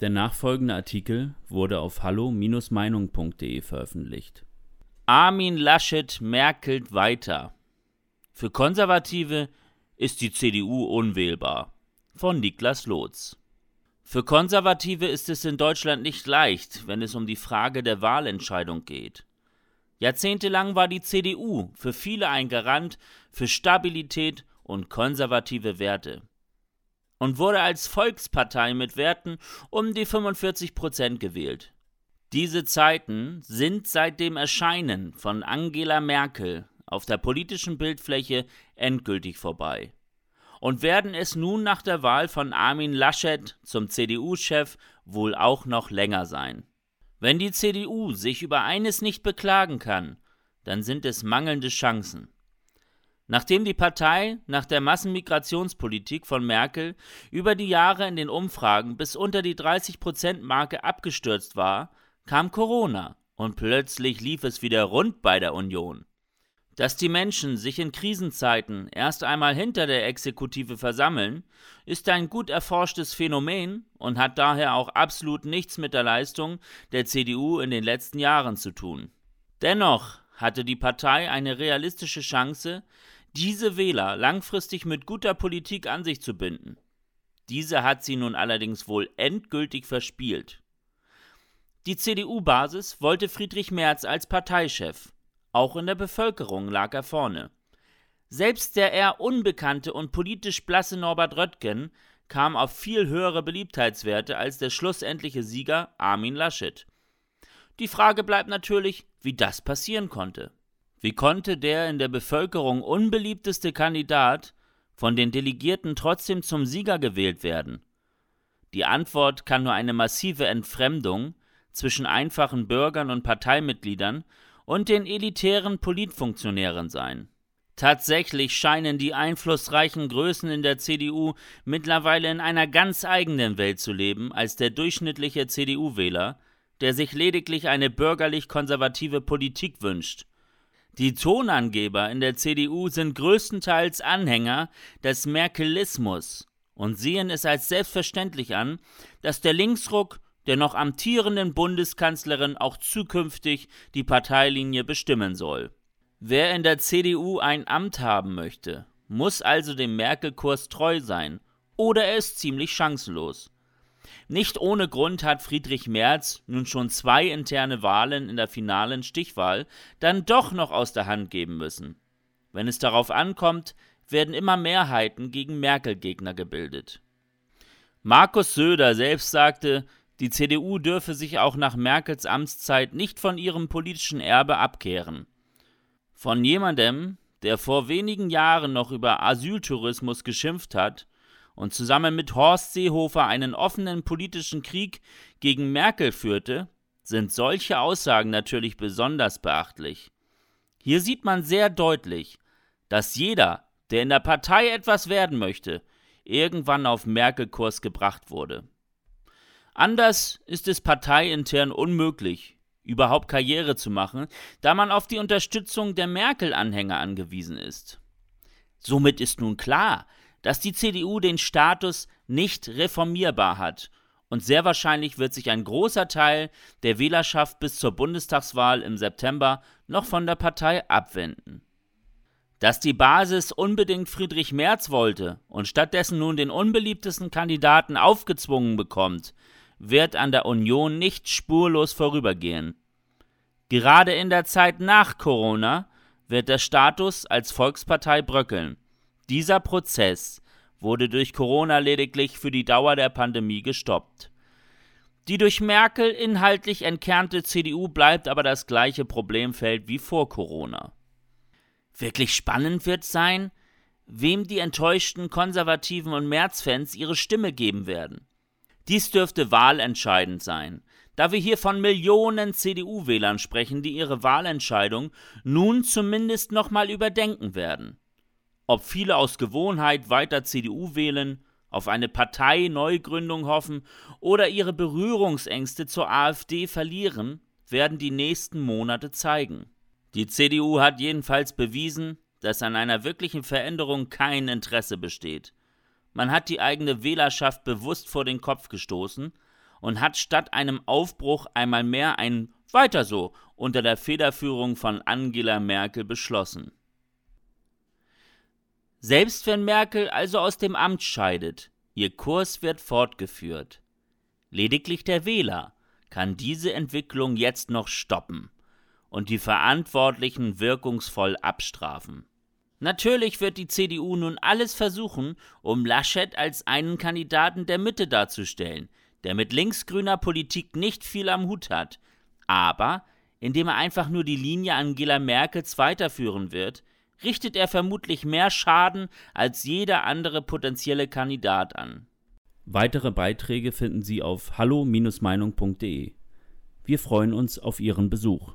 Der nachfolgende Artikel wurde auf hallo-meinung.de veröffentlicht. Armin Laschet merkelt weiter. Für Konservative ist die CDU unwählbar. Von Niklas Lotz. Für Konservative ist es in Deutschland nicht leicht, wenn es um die Frage der Wahlentscheidung geht. Jahrzehntelang war die CDU für viele ein Garant für Stabilität und konservative Werte und wurde als Volkspartei mit Werten um die 45 Prozent gewählt. Diese Zeiten sind seit dem Erscheinen von Angela Merkel auf der politischen Bildfläche endgültig vorbei und werden es nun nach der Wahl von Armin Laschet zum CDU-Chef wohl auch noch länger sein. Wenn die CDU sich über eines nicht beklagen kann, dann sind es mangelnde Chancen. Nachdem die Partei nach der Massenmigrationspolitik von Merkel über die Jahre in den Umfragen bis unter die 30-Prozent-Marke abgestürzt war, kam Corona und plötzlich lief es wieder rund bei der Union. Dass die Menschen sich in Krisenzeiten erst einmal hinter der Exekutive versammeln, ist ein gut erforschtes Phänomen und hat daher auch absolut nichts mit der Leistung der CDU in den letzten Jahren zu tun. Dennoch hatte die Partei eine realistische Chance, diese Wähler langfristig mit guter Politik an sich zu binden. Diese hat sie nun allerdings wohl endgültig verspielt. Die CDU-Basis wollte Friedrich Merz als Parteichef. Auch in der Bevölkerung lag er vorne. Selbst der eher unbekannte und politisch blasse Norbert Röttgen kam auf viel höhere Beliebtheitswerte als der schlussendliche Sieger Armin Laschet. Die Frage bleibt natürlich, wie das passieren konnte. Wie konnte der in der Bevölkerung unbeliebteste Kandidat von den Delegierten trotzdem zum Sieger gewählt werden? Die Antwort kann nur eine massive Entfremdung zwischen einfachen Bürgern und Parteimitgliedern und den elitären Politfunktionären sein. Tatsächlich scheinen die einflussreichen Größen in der CDU mittlerweile in einer ganz eigenen Welt zu leben als der durchschnittliche CDU-Wähler, der sich lediglich eine bürgerlich-konservative Politik wünscht die Tonangeber in der CDU sind größtenteils Anhänger des Merkelismus und sehen es als selbstverständlich an, dass der Linksruck der noch amtierenden Bundeskanzlerin auch zukünftig die Parteilinie bestimmen soll. Wer in der CDU ein Amt haben möchte, muss also dem Merkel-Kurs treu sein, oder er ist ziemlich chancenlos. Nicht ohne Grund hat Friedrich Merz nun schon zwei interne Wahlen in der finalen Stichwahl dann doch noch aus der Hand geben müssen. Wenn es darauf ankommt, werden immer Mehrheiten gegen Merkel-Gegner gebildet. Markus Söder selbst sagte, die CDU dürfe sich auch nach Merkels Amtszeit nicht von ihrem politischen Erbe abkehren. Von jemandem, der vor wenigen Jahren noch über Asyltourismus geschimpft hat, und zusammen mit Horst Seehofer einen offenen politischen Krieg gegen Merkel führte, sind solche Aussagen natürlich besonders beachtlich. Hier sieht man sehr deutlich, dass jeder, der in der Partei etwas werden möchte, irgendwann auf Merkel-Kurs gebracht wurde. Anders ist es parteiintern unmöglich, überhaupt Karriere zu machen, da man auf die Unterstützung der Merkel-Anhänger angewiesen ist. Somit ist nun klar, dass die CDU den Status nicht reformierbar hat und sehr wahrscheinlich wird sich ein großer Teil der Wählerschaft bis zur Bundestagswahl im September noch von der Partei abwenden. Dass die Basis unbedingt Friedrich Merz wollte und stattdessen nun den unbeliebtesten Kandidaten aufgezwungen bekommt, wird an der Union nicht spurlos vorübergehen. Gerade in der Zeit nach Corona wird der Status als Volkspartei bröckeln. Dieser Prozess wurde durch Corona lediglich für die Dauer der Pandemie gestoppt. Die durch Merkel inhaltlich entkernte CDU bleibt aber das gleiche Problemfeld wie vor Corona. Wirklich spannend wird sein, wem die enttäuschten Konservativen und Märzfans ihre Stimme geben werden. Dies dürfte wahlentscheidend sein, da wir hier von Millionen CDU-Wählern sprechen, die ihre Wahlentscheidung nun zumindest nochmal überdenken werden. Ob viele aus Gewohnheit weiter CDU wählen, auf eine Parteineugründung hoffen oder ihre Berührungsängste zur AfD verlieren, werden die nächsten Monate zeigen. Die CDU hat jedenfalls bewiesen, dass an einer wirklichen Veränderung kein Interesse besteht. Man hat die eigene Wählerschaft bewusst vor den Kopf gestoßen und hat statt einem Aufbruch einmal mehr ein Weiter so unter der Federführung von Angela Merkel beschlossen. Selbst wenn Merkel also aus dem Amt scheidet, ihr Kurs wird fortgeführt. Lediglich der Wähler kann diese Entwicklung jetzt noch stoppen und die Verantwortlichen wirkungsvoll abstrafen. Natürlich wird die CDU nun alles versuchen, um Laschet als einen Kandidaten der Mitte darzustellen, der mit linksgrüner Politik nicht viel am Hut hat, aber indem er einfach nur die Linie Angela Merkels weiterführen wird, richtet er vermutlich mehr Schaden als jeder andere potenzielle Kandidat an. Weitere Beiträge finden Sie auf hallo-meinung.de. Wir freuen uns auf Ihren Besuch.